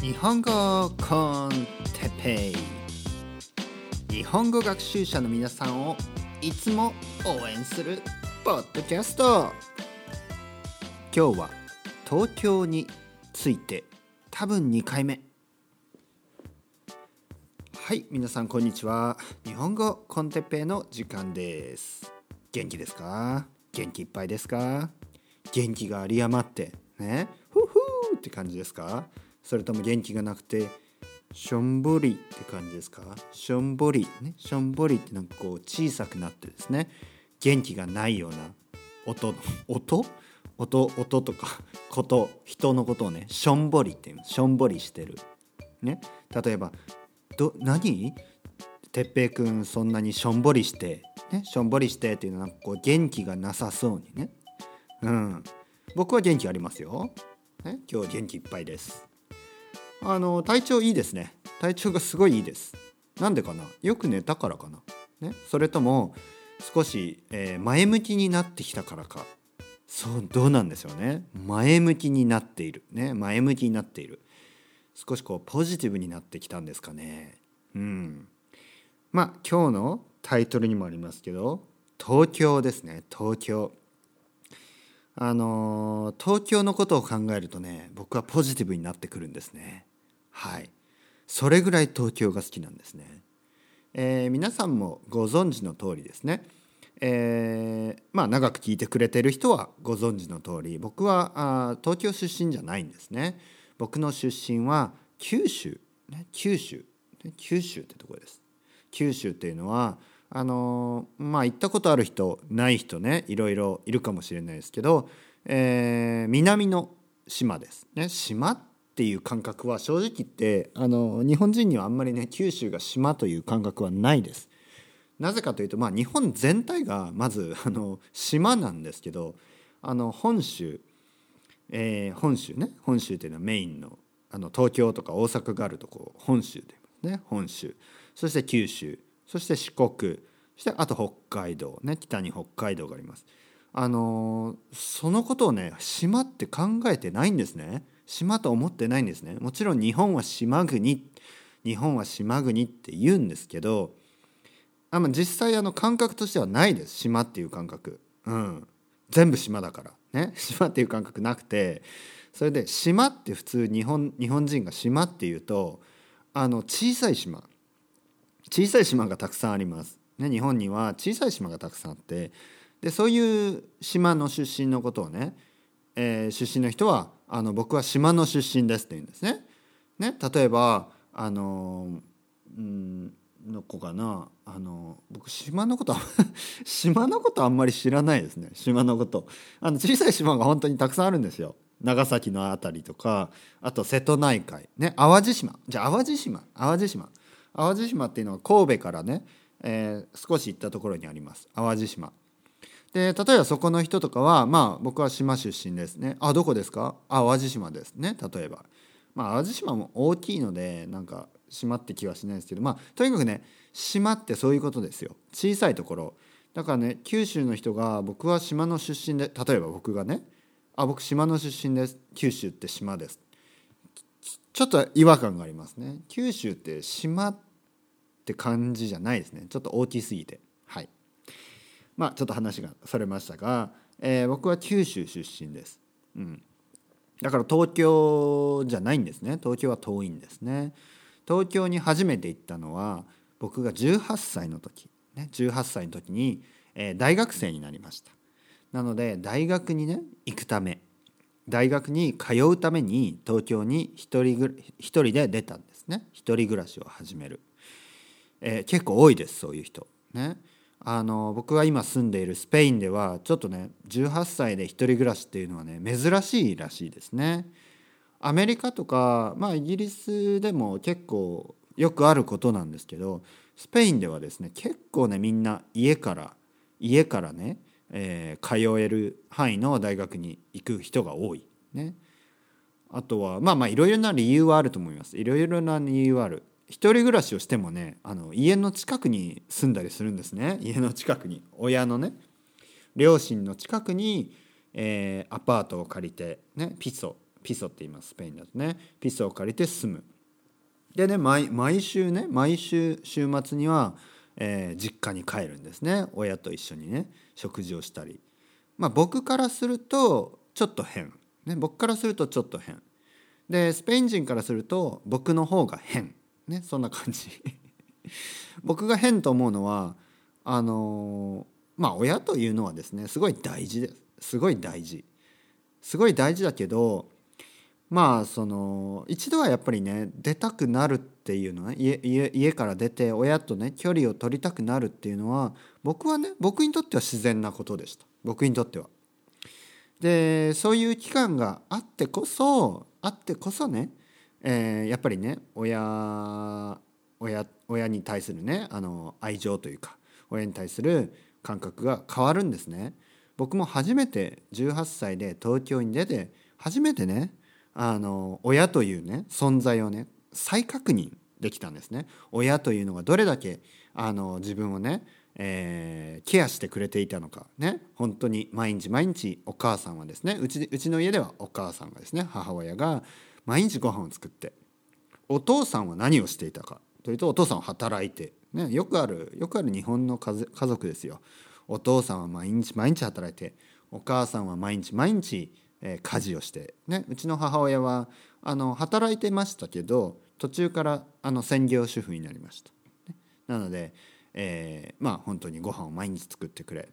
日本語コンテペイ。日本語学習者の皆さんをいつも応援するポッドキャスト。今日は東京について多分2回目。はい皆さんこんにちは。日本語コンテペイの時間です。元気ですか？元気いっぱいですか？元気が有り余ってね。って感じですか？それとも元気がなくてしょんぼりって感じですか？しょんぼりね？しょんぼりってなんかこう小さくなってですね。元気がないような音音？音音とかこと人のことをねしょんぼりっていう。しょんぼりしてる。ね？例えばど何？てっぺいくんそんなにしょんぼりしてね？しょんぼりしてっていうのはなんかこう元気がなさそうにね。うん。僕は元気ありますよ、ね、今日元気いっぱいです。あの体調いいですね。体調がすごいいいです。なんでかな？よく寝たからかな？ね？それとも少し、えー、前向きになってきたからか。そうどうなんでしょうね。前向きになっている。ね？前向きになっている。少しこうポジティブになってきたんですかね。うん。まあ今日のタイトルにもありますけど東京ですね。東京あの東京のことを考えるとね僕はポジティブになってくるんですね。はい。それぐらい東京が好きなんですね、えー、皆さんもご存知の通りですね。えー、まあ長く聞いてくれてる人はご存知の通り僕はあ東京出身じゃないんですね。僕の出身は九州、ね、九州。九州ってとこです。九州っていうのはあのまあ行ったことある人ない人ねいろいろいるかもしれないですけど、えー、南の島です、ね、島っていう感覚は正直言ってあの日本人にはあんまりね九州が島という感覚はないです。なぜかというと、まあ、日本全体がまずあの島なんですけどあの本州、えー、本州ね本州っていうのはメインのあの東京とか大阪があるとこ本州でね本州。そして九州。そして四国そしてあと北海道ね北に北海道があります。あのそのことをね島って考えてないんですね。島と思ってないんですね。もちろん日本は島国日本は島国って言うんですけどあ、ま、実際あの感覚としてはないです。島っていう感覚。うん。全部島だから。ね。島っていう感覚なくてそれで島って普通日本日本人が島っていうとあの小さい島。小さい島がたくさんあります。ね、日本には小さい島がたくさんあってでそういう島の出身のことをね、えー、出身の人はあの僕は島の出身ですって言うんですね。ね例えばあのうんの子かな。あの僕島のこと 島のことあんまり知らないですね。島のこと。あの小さい島が本当にたくさんあるんですよ。長崎の辺りとかあと瀬戸内海。ね淡路島。じゃあ淡路島。淡路島。淡路島っていうのは神戸からね、えー、少し行ったところにあります。淡路島。で例えばそこの人とかはまあ僕は島出身ですね。あどこですか？淡路島ですね例えば。まあ淡路島も大きいのでなんか島って気はしないですけどまあとにかくね島ってそういうことですよ。小さいところ。だからね九州の人が僕は島の出身で例えば僕がねあ僕島の出身です。九州って島です。ちょっと違和感がありますね。九州って島って感じじゃないですね。ちょっと大きすぎて。はい。まあちょっと話がそれましたが、えー、僕は九州出身です、うん、だから東京じゃないんですね。東京は遠いんですね。東京に初めて行ったのは僕が18歳の時、ね、18歳の時に、えー、大学生になりました。なので大学にね行くため。大学に通うために東京に一人ぐ一人で出たんですね。一人暮らしを始める、えー、結構多いですそういう人。ね。あの僕が今住んでいるスペインではちょっとね18歳で一人暮らしっていうのはね珍しいらしいですね。アメリカとかまあイギリスでも結構よくあることなんですけどスペインではですね結構ねみんな家から家からねえー、通える範囲の大学に行く人が多い。ね、あとはまあまあいろいろな理由はあると思います。いろいろな理由はある。一人暮らしをしてもねあの家の近くに住んだりするんですね。家の近くに親のね。両親の近くに、えー、アパートを借りて、ね、ピソピソって言います。スペインだとね。ピソを借りて住む。でね毎毎週ね毎週週末には、えー、実家に帰るんですね。親と一緒にね食事をしたり。まあ僕からするとちょっと変、ね、僕からするとちょっと変。でスペイン人からすると僕の方が変。ねそんな感じ。僕が変と思うのはあのー、まあ親というのはですねすごい大事です。すごい大事。すごい大事だけどまあその一度はやっぱりね出たくなるっていうのは、ね、家家から出て親とね距離を取りたくなるっていうのは僕はね僕にとっては自然なことでした僕にとっては。でそういう期間があってこそあってこそね、えー、やっぱりね親親親に対するねあの愛情というか親に対する感覚が変わるんですね。僕も初めて18歳で東京に出て初めてねあの親というね存在をね再確認できたんですね。親というのがどれだけあの自分をね、えー、ケアしてくれていたのかね本当に毎日毎日お母さんはですねうちうちの家ではお母さんがですね母親が毎日ご飯を作ってお父さんは何をしていたかというとお父さんは働いて、ね、よくあるよくある日本の家族ですよ。お父さんは毎日毎日働いてお母さんは毎日毎日、えー、家事をして、ね、うちの母親はあの働いてましたけど途中からあの専業主婦になりました。ね。なので、えー、まあ本当にご飯を毎日作ってくれ。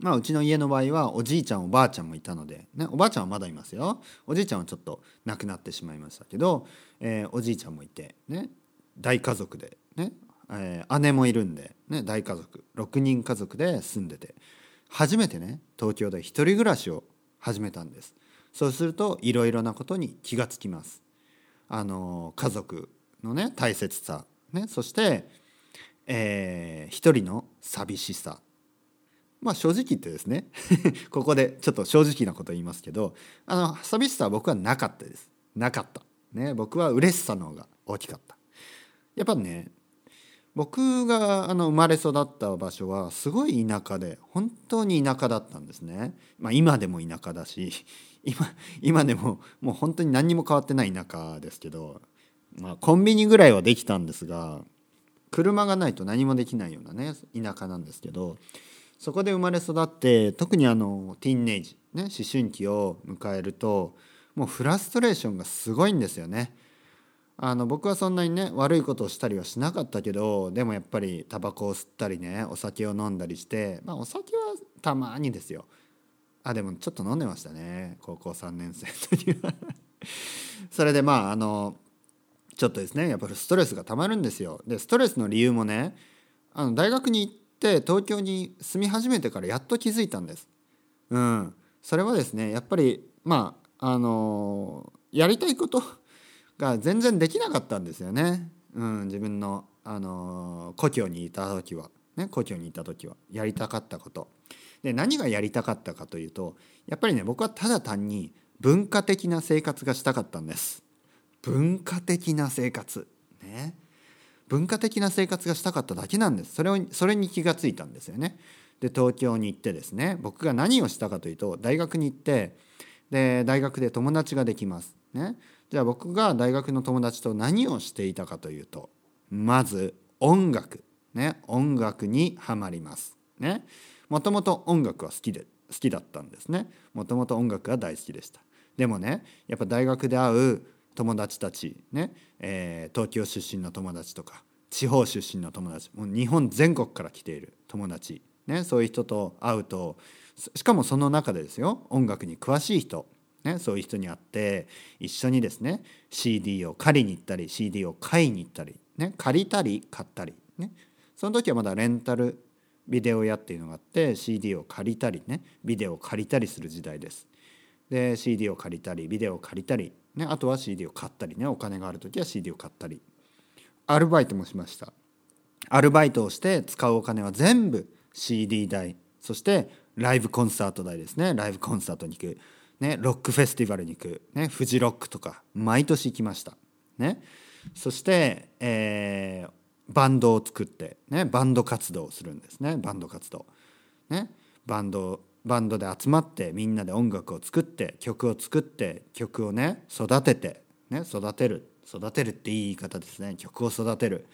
まあ、うちの家の場合はおじいちゃんおばあちゃんもいたので、ね、おばあちゃんはまだいますよ。おじいちゃんはちょっと亡くなってしまいましたけど、えー、おじいちゃんもいて、ね、大家族で、ね、えー、姉もいるんで、ね、大家族。6人家族で住んでて。初めてね東京で一人暮らしを始めたんです。そうするといろいろなことに気がつきます。あの家族のね大切さ、ね、そして、えー、一人の寂しさ。まあ正直言ってですね ここでちょっと正直なこと言いますけどあの寂しさは僕はなかったです。なかった、ね、僕は嬉しさの方が大きかった。やっぱね僕があの生まれ育った場所はすごい田舎で本当に田舎だったんですね。まあ、今でも田舎だし 今今でももう本当に何にも変わってない田舎ですけど、まあ、コンビニぐらいはできたんですが車がないと何もできないようなね田舎なんですけどそこで生まれ育って特にあのティーンネイジ、ね、思春期を迎えるともうフラストレーションがすごいんですよね。あの僕はそんなにね悪いことをしたりはしなかったけどでもやっぱりタバコを吸ったりねお酒を飲んだりしてまあお酒はたまにですよ。あでもちょっと飲んでましたね高校3年生の時は。それでまああのちょっとですねやっぱりストレスがたまるんですよ。でストレスの理由もねあの大学に行って東京に住み始めてからやっと気づいたんです。うん。それはですねやっぱりまああのやりたいことが全然できなかったんですよね、うん、自分の、あの故郷にいた時は、ね、故郷にいた時は。やりたかったこと。で何がやりたかったかというとやっぱりね僕はただ単に文化的な生活がしたかったんです。文化的な生活。ね。文化的な生活がしたかっただけなんです。それをそれに気がついたんですよね。で東京に行ってですね僕が何をしたかというと大学に行ってで大学で友達ができます。ね。じゃあ僕が大学の友達と何をしていたかというとまず音楽。ね。音楽にはまります。ね。もともと音楽は好きで好きだったんですね。もともと音楽が大好きでした。でもねやっぱ大学で会う友達たちね、えー、東京出身の友達とか地方出身の友達もう日本全国から来ている友達、ね、そういう人と会うとしかもその中でですよ音楽に詳しい人ね、そういう人に会って一緒にですね CD を借りに行ったり CD を買いに行ったり、ね、借りたり買ったり、ね、その時はまだレンタルビデオ屋っていうのがあって CD を借りたりねビデオを借りたりする時代です。で CD を借りたりビデオを借りたり、ね、あとは CD を買ったりねお金がある時は CD を買ったりアルバイトもしました。アルバイトをして使うお金は全部 CD 代そしてライブコンサート代ですねライブコンサートに行くね、ロックフェスティバルに行く、ね、フジロックとか毎年行きました。ね、そして、えー、バンドを作って、ね、バンド活動をするんですね。バンド活動。ね、バンドバンドで集まってみんなで音楽を作って曲を作って曲をね育てて、ね、育てる。育てるっていい言い方ですね。曲を育てる、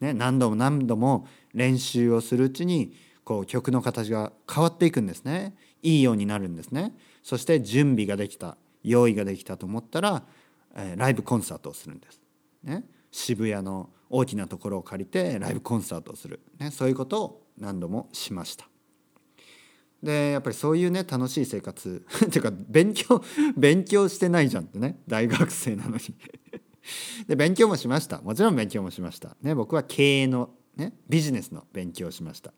ね、何度も何度も練習をするうちにこう曲の形が変わっていくんですね。いいようになるんですね。そして準備ができた用意ができたと思ったら、えー、ライブコンサートをするんです、ね、渋谷の大きなところを借りてライブコンサートをする、ね、そういうことを何度もしました。でやっぱりそういうね楽しい生活。っ ていうか勉強 勉強してないじゃんってね。大学生なのに。で勉強もしました。もちろん勉強もしました。ね。僕は経営のねビジネスの勉強をしました。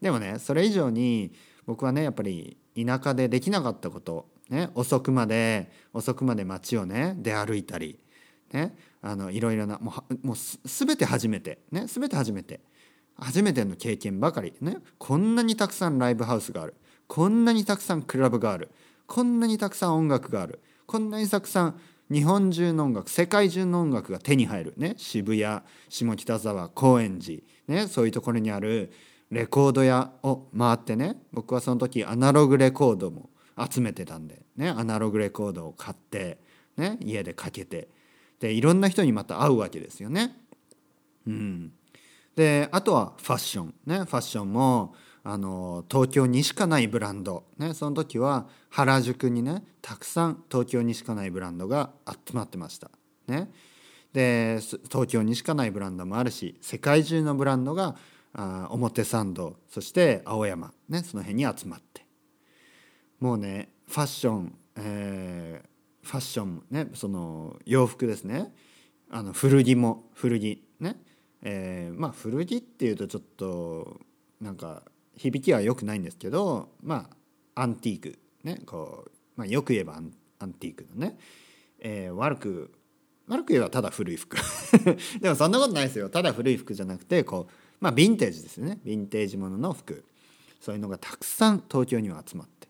でもねそれ以上に僕はねやっぱり田舎でできなかったことね遅くまで遅くまで街をね出歩いたりねあのいろいろなもうもう全て初めてね全て初めて初めての経験ばかりねこんなにたくさんライブハウスがあるこんなにたくさんクラブがあるこんなにたくさん音楽があるこんなにたくさん日本中の音楽世界中の音楽が手に入る、ね、渋谷下北沢高円寺、ね、そういうところにあるレコード屋を回ってね僕はその時アナログレコードも集めてたんで、ね、アナログレコードを買って、ね、家でかけてでいろんな人にまた会うわけですよね。うん、であとはファッションねファッションもあの東京にしかないブランド、ね、その時は原宿にねたくさん東京にしかないブランドが集まってました。ね、で東京にしかないブランドもあるし世界中のブランドがあ表参道そして青山、ね、その辺に集まって。もうねファッション、えー、ファッションねその洋服ですね。あの古着も古着ね、えー、まあ古着っていうとちょっとなんか響きは良くないんですけどまあアンティークねこう、まあ、よく言えばアンアンティークのね、えー、悪く悪く言えばただ古い服。でもそんなことないですよ。ただ古い服じゃなくてこうまあヴィンテージですよね。ヴィンテージものの服。そういうのがたくさん東京には集まって、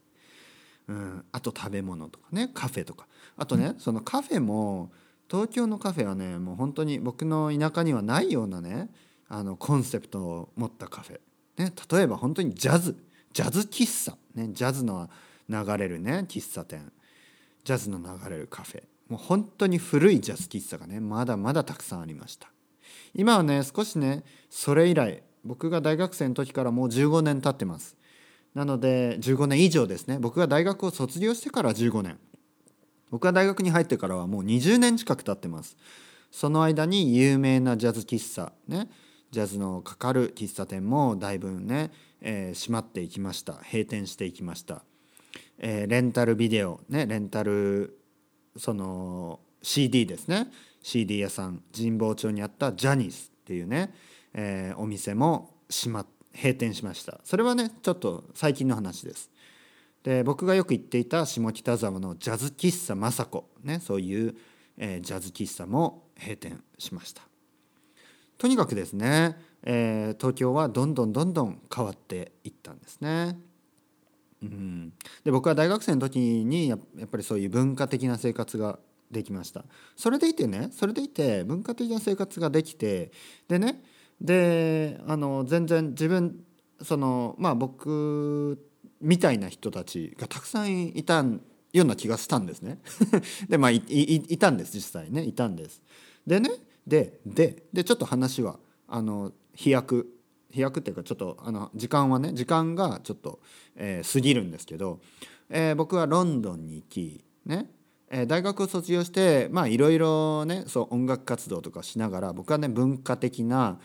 うん、あと食べ物とかね。カフェとか。あとねそのカフェも東京のカフェはねもう本当に僕の田舎にはないようなねあのコンセプトを持ったカフェ。ね、例えば本当にジャズ。ジャズ喫茶、ね、ジャズの流れるね喫茶店。ジャズの流れるカフェ。もう本当に古いジャズ喫茶がねまだまだたくさんありました今はね少しねそれ以来僕が大学生の時からもう15年経ってます。なので15年以上ですね。僕が大学を卒業してから15年。僕が大学に入ってからはもう20年近く経ってます。その間に有名なジャズ喫茶ねジャズのかかる喫茶店もだいぶね、えー、閉まっていきました。閉店していきました、えー、レンタルビデオねレンタルその CD ですね。CD 屋さん神保町にあったジャニーズっていうね、えー、お店も閉ま閉店しました。それはねちょっと最近の話です。で僕がよく行っていた下北沢のジャズ喫茶雅子ねそういう、えー、ジャズ喫茶も閉店しました。とにかくですね、えー、東京はどんどんどんどん変わっていったんですね。うん、で僕は大学生の時にやっぱりそういう文化的な生活ができました。それでいてねそれでいて文化的な生活ができてでねであの全然自分そのまあ僕みたいな人たちがたくさんいたような気がしたんですね。でまあいたんです実際ね。いたんです。でねでででちょっと話はあの飛躍。飛躍っていうかちょっとあの時間はね時間がちょっと、えー、過ぎるんですけど、えー、僕はロンドンに行きねえ大学を卒業してまあいろいろねそう音楽活動とかしながら僕はね文化的な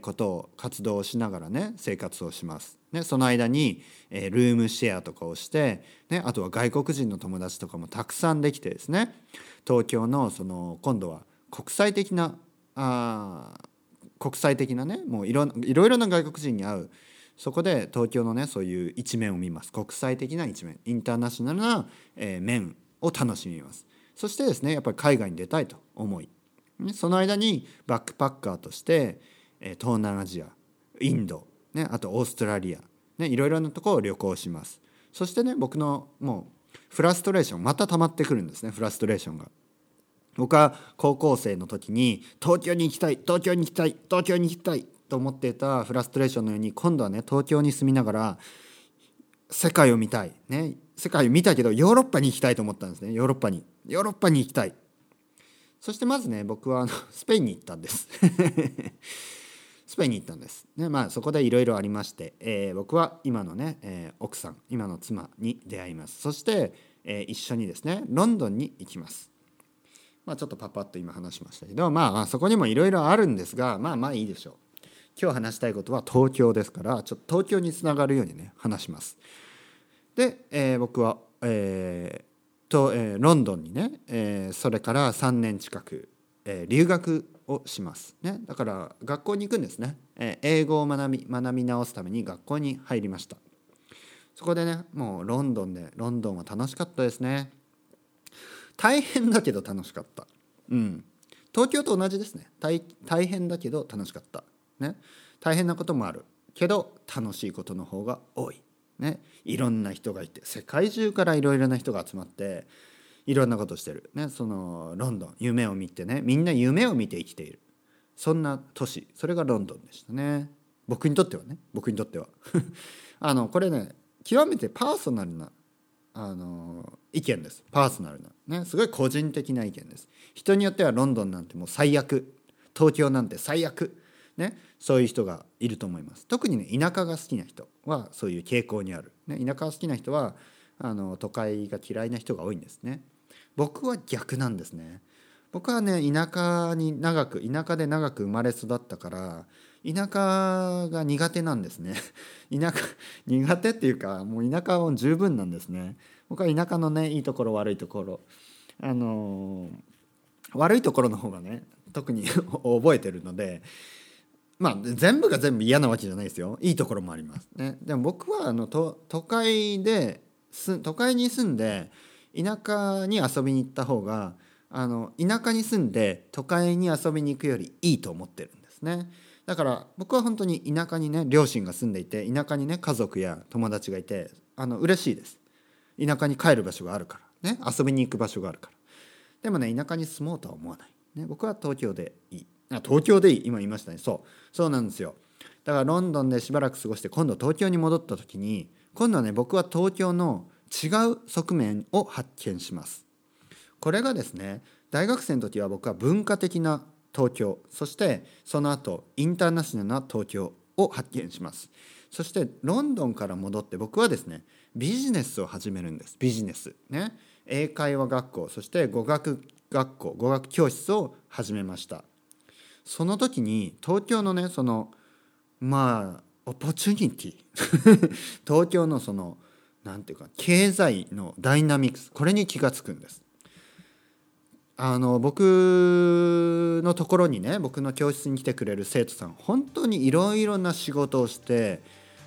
ことを活動をしながらね生活をします。ね、その間に、えルームシェアとかをして、ね、あとは外国人の友達とかもたくさんできてですね。東京のその今度は国際的なあ国際的なねもういろいろいろな外国人に会う。そこで東京のねそういう一面を見ます。国際的な一面。インターナショナルな、え、面。を楽しみますそしてですねやっぱり海外に出たいと思いその間にバックパッカーとして、東南アジアインド、ね、あとオーストラリア、ね、いろいろなところを旅行しますそしてね僕のもうフラストレーションまた溜まってくるんですねフラストレーションが。僕は高校生の時に東京に行きたい東京に行きたい東京に行きたいと思っていたフラストレーションのように今度はね東京に住みながら世界を見たいね世界を見たけどヨーロッパに行きたいと思ったんですねヨーロッパにヨーロッパに行きたいそしてまずね僕はあの スペインに行ったんです スペインに行ったんです。ねまあ、そこでいろいろありまして、えー、僕は今のね、えー、奥さん今の妻に出会いますそして、えー、一緒にですねロンドンに行きます。まあ、ちょっとパパッと今話しましたけどまあそこにもいろいろあるんですがまあまあいいでしょう。今日話したいことは東京ですからちょっと東京につながるようにね話します。で、えー、僕は、えーとえー、ロンドンにね、えー、それから3年近く、えー、留学をします、ね、だから学校に行くんですね、えー、英語を学び学び直すために学校に入りました。そこでねもうロンドンでロンドンは楽しかったですね。大変だけど楽しかった。うん。東京と同じですね。大大変だけど楽しかった。ね。大変なこともある。けど楽しいことの方が多い。ねいろんな人がいて世界中からいろいろな人が集まっていろんなことしてる、ね、そのロンドン夢を見てねみんな夢を見て生きている。そんな都市。それがロンドンでしたね。僕にとってはね。僕にとっては。あのこれね極めてパーソナルなあの意見です。パーソナルな。ねすごい個人的な意見です。人によってはロンドンなんてもう最悪。東京なんて最悪。ねそういう人がいると思います。特にね田舎が好きな人はそういう傾向にある、ね、田舎が好きな人はあの都会が嫌いな人が多いんですね。僕は逆なんですね。僕はね田舎に長く田舎で長く生まれ育ったから田舎が苦手なんですね。田舎苦手っていうかもう田舎は十分なんですね。僕は田舎のねいいところ悪いところあの悪いところの方がね特に 覚えてるのでまあ全部が全部嫌なわけじゃないですよ。いいところもあります。ね。でも僕はあの都会で都会に住んで田舎に遊びに行った方があの田舎に住んで都会に遊びに行くよりいいと思ってるんですね。だから僕は本当に田舎にね両親が住んでいて田舎にね家族や友達がいてあの嬉しいです。田舎に帰る場所があるから。ね。遊びに行く場所があるから。でもね田舎に住もうとは思わない、ね、僕は東京でいい。あ東京でいい今言いましたね。そう。そうなんですよ。だからロンドンでしばらく過ごして今度東京に戻った時に今度はね僕は東京の違う側面を発見します。これがですね大学生の時は僕は文化的な東京そしてその後インターナショナルな東京を発見します。そしてロンドンから戻って僕はですねビジネスを始めるんです。ビジネス。ね。英会話学校そして語学学校語学教室を始めました。その時に東京のねそのまあオポチュニティ東京のその何ていうか経済のダイナミクスこれに気が付くんです。あの僕のところにね僕の教室に来てくれる生徒さん本当にいろいろな仕事をして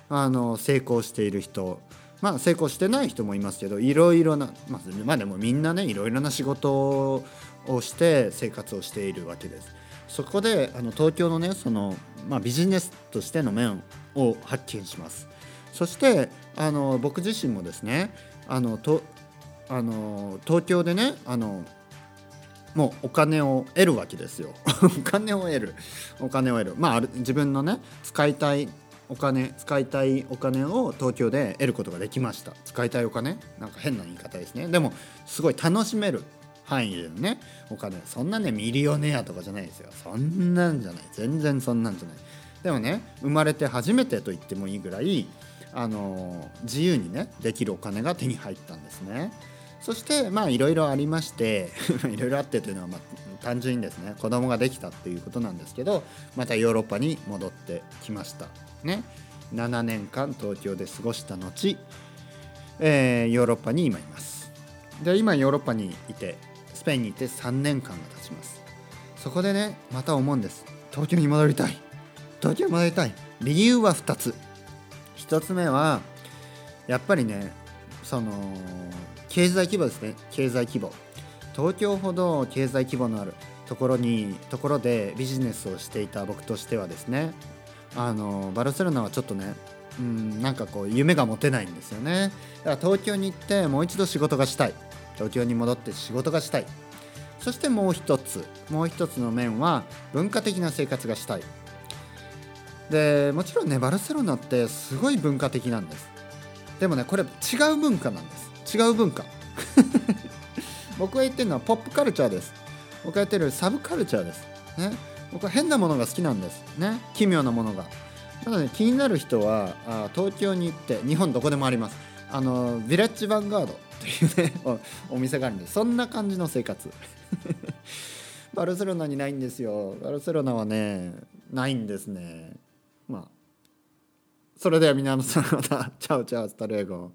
あの成功している人まあ成功してない人もいますけどいろいろな、まあ、まあでもみんなねいろいろな仕事をして生活をしているわけです。そこであの東京のねその、まあ、ビジネスとしての面を発見します。そしてあの僕自身もですねあのとあの東京でねあのもうお金を得るわけですよ。お金を得る。お金を得る。まあ自分のね使いたいお金使いたいお金を東京で得ることができました。使いたいお金？なんか変な言い方ですね。でもすごい楽しめる範囲でね。お金そんなねミリオネアとかじゃないですよ。そんなんじゃない。全然そんなんじゃない。でもね生まれて初めてと言ってもいいぐらいあの自由にねできるお金が手に入ったんですね。そしてまあいろいろありまして いろいろあってというのはまあ単純にですね子供ができたっていうことなんですけどまたヨーロッパに戻ってきましたね。7年間東京で過ごした後、えー、ヨーロッパに今います。で今ヨーロッパにいてスペインにいて3年間が経ちます。そこでねまた思うんです。東京に戻りたい。東京に戻りたい。理由は2つ。1つ目はやっぱりねその経済規模ですね。経済規模。東京ほど経済規模のあるところにところでビジネスをしていた僕としてはですねあのバルセロナはちょっとねうんなんかこう夢が持てないんですよね。だから東京に行ってもう一度仕事がしたい。東京に戻って仕事がしたい。そしてもう一つもう一つの面は文化的な生活がしたい。でもちろんねバルセロナってすごい文化的なんです。でもねこれ違う文化なんです。違う文化。僕が言ってるのはポップカルチャーです。僕が言ってるサブカルチャーです。ね。僕は変なものが好きなんです。ね。奇妙なものが。なので気になる人はあ東京に行って日本どこでもあります。あのヴィレッジヴァンガード。というねお お店があるんでそんな感じの生活。バルセロナにないんですよ。バルセロナはねないんですね。まあそれでは皆さんまたチャオチャオスタルエゴ。